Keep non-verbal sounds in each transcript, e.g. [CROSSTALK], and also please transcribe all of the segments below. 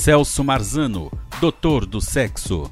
Celso Marzano, doutor do sexo.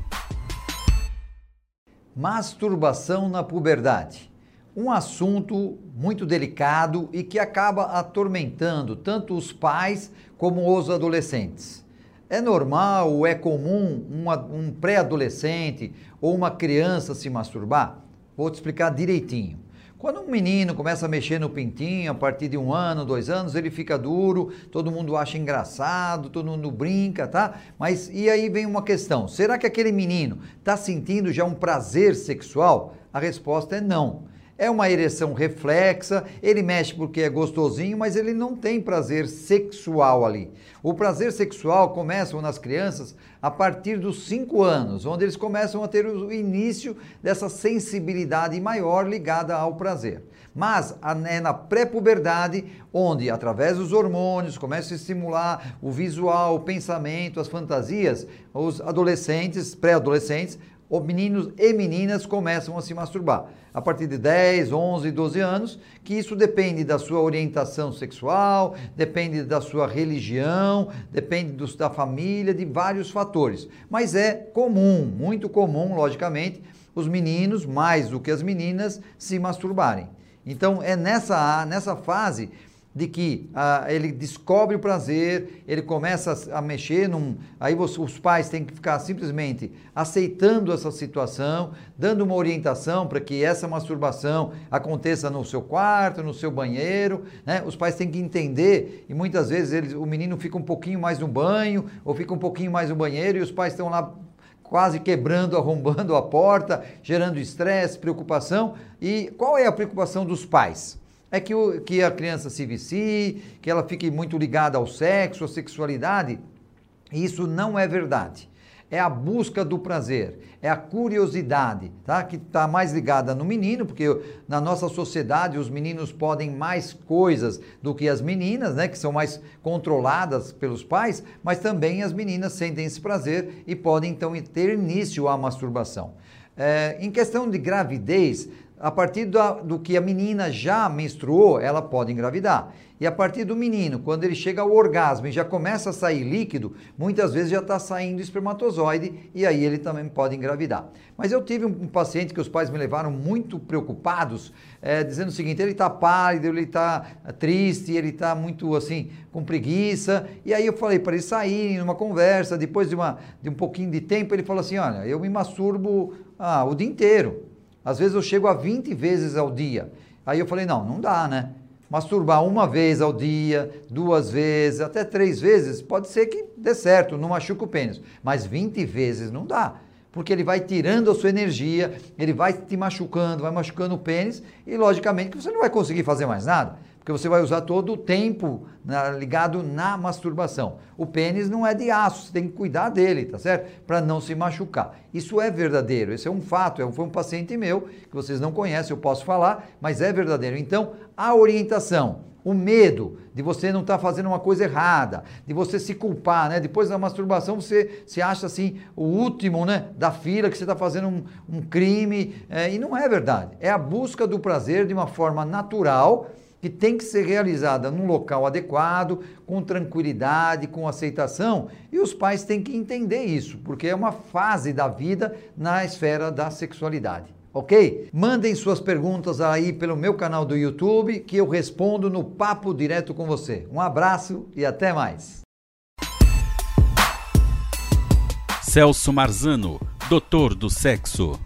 Masturbação na puberdade. Um assunto muito delicado e que acaba atormentando tanto os pais como os adolescentes. É normal ou é comum uma, um pré-adolescente ou uma criança se masturbar? Vou te explicar direitinho. Quando um menino começa a mexer no pintinho a partir de um ano, dois anos, ele fica duro, todo mundo acha engraçado, todo mundo brinca, tá? Mas e aí vem uma questão: será que aquele menino está sentindo já um prazer sexual? A resposta é não é uma ereção reflexa, ele mexe porque é gostosinho, mas ele não tem prazer sexual ali. O prazer sexual começa nas crianças a partir dos 5 anos, onde eles começam a ter o início dessa sensibilidade maior ligada ao prazer. Mas é na pré-puberdade, onde através dos hormônios começa a estimular o visual, o pensamento, as fantasias, os adolescentes, pré-adolescentes, os meninos e meninas começam a se masturbar. A partir de 10, 11, 12 anos, que isso depende da sua orientação sexual, depende da sua religião, depende do, da família, de vários fatores. Mas é comum, muito comum, logicamente, os meninos, mais do que as meninas, se masturbarem. Então é nessa, nessa fase de que ah, ele descobre o prazer, ele começa a, mexer num. Aí os, os, pais têm que ficar simplesmente aceitando essa situação, dando uma orientação para que essa masturbação aconteça no seu quarto, no seu banheiro. Né? Os pais têm que entender, e muitas vezes eles, o menino fica um pouquinho mais no banho, ou fica um pouquinho mais no banheiro, e os pais estão lá quase quebrando, [LAUGHS] arrombando a porta, gerando estresse, preocupação. E qual é a preocupação dos pais? É que, o, que a criança se vicie, que ela fique muito ligada ao sexo, à sexualidade. Isso não é verdade. É a busca do prazer, é a curiosidade, tá? Que está mais ligada no menino, porque na nossa sociedade os meninos podem mais coisas do que as meninas, né? Que são mais controladas pelos pais, mas também as meninas sentem esse prazer e podem então ter início à masturbação. É, em questão de gravidez, a partir do, do, que a menina já menstruou, ela pode engravidar. E a partir do menino, quando ele chega ao orgasmo e já começa a sair líquido, muitas vezes já está saindo espermatozoide e aí ele também pode engravidar. Mas eu tive um, paciente que os pais me levaram muito preocupados, é, dizendo o seguinte: ele está pálido, ele está triste, ele está muito assim, com preguiça. E aí eu falei para ele sair numa conversa, depois de, uma, de um pouquinho de tempo, ele falou assim: olha, eu me masturbo ah, o dia inteiro. Às vezes eu chego a 20 vezes ao dia. Aí eu falei, não, não dá, né? Masturbar uma vez ao dia, duas vezes, até três vezes, pode ser que dê certo, não machuca o pênis. Mas 20 vezes não dá. Porque ele vai tirando a sua energia, ele vai te machucando, vai machucando o pênis e, logicamente, você não vai conseguir fazer mais nada porque você vai usar todo o tempo na, ligado na masturbação. O pênis não é de aço, você tem que cuidar dele, tá certo? Para não se machucar. Isso é verdadeiro, esse é um fato, é foi um paciente meu, que vocês não conhecem, eu posso falar, mas é verdadeiro. Então, a orientação, o medo de você não estar tá fazendo uma coisa errada, de você se culpar, né? Depois da masturbação você se acha assim o último, né? Da fila que você está fazendo um, um crime é, e não é verdade. É a busca do prazer de uma forma natural que tem que ser realizada num local adequado, com tranquilidade, com aceitação, e os pais têm que entender isso, porque é uma fase da vida na esfera da sexualidade. Ok? Mandem suas perguntas aí pelo meu canal do YouTube que eu respondo no papo direto com você. Um abraço e até mais. Celso Marzano, doutor do sexo.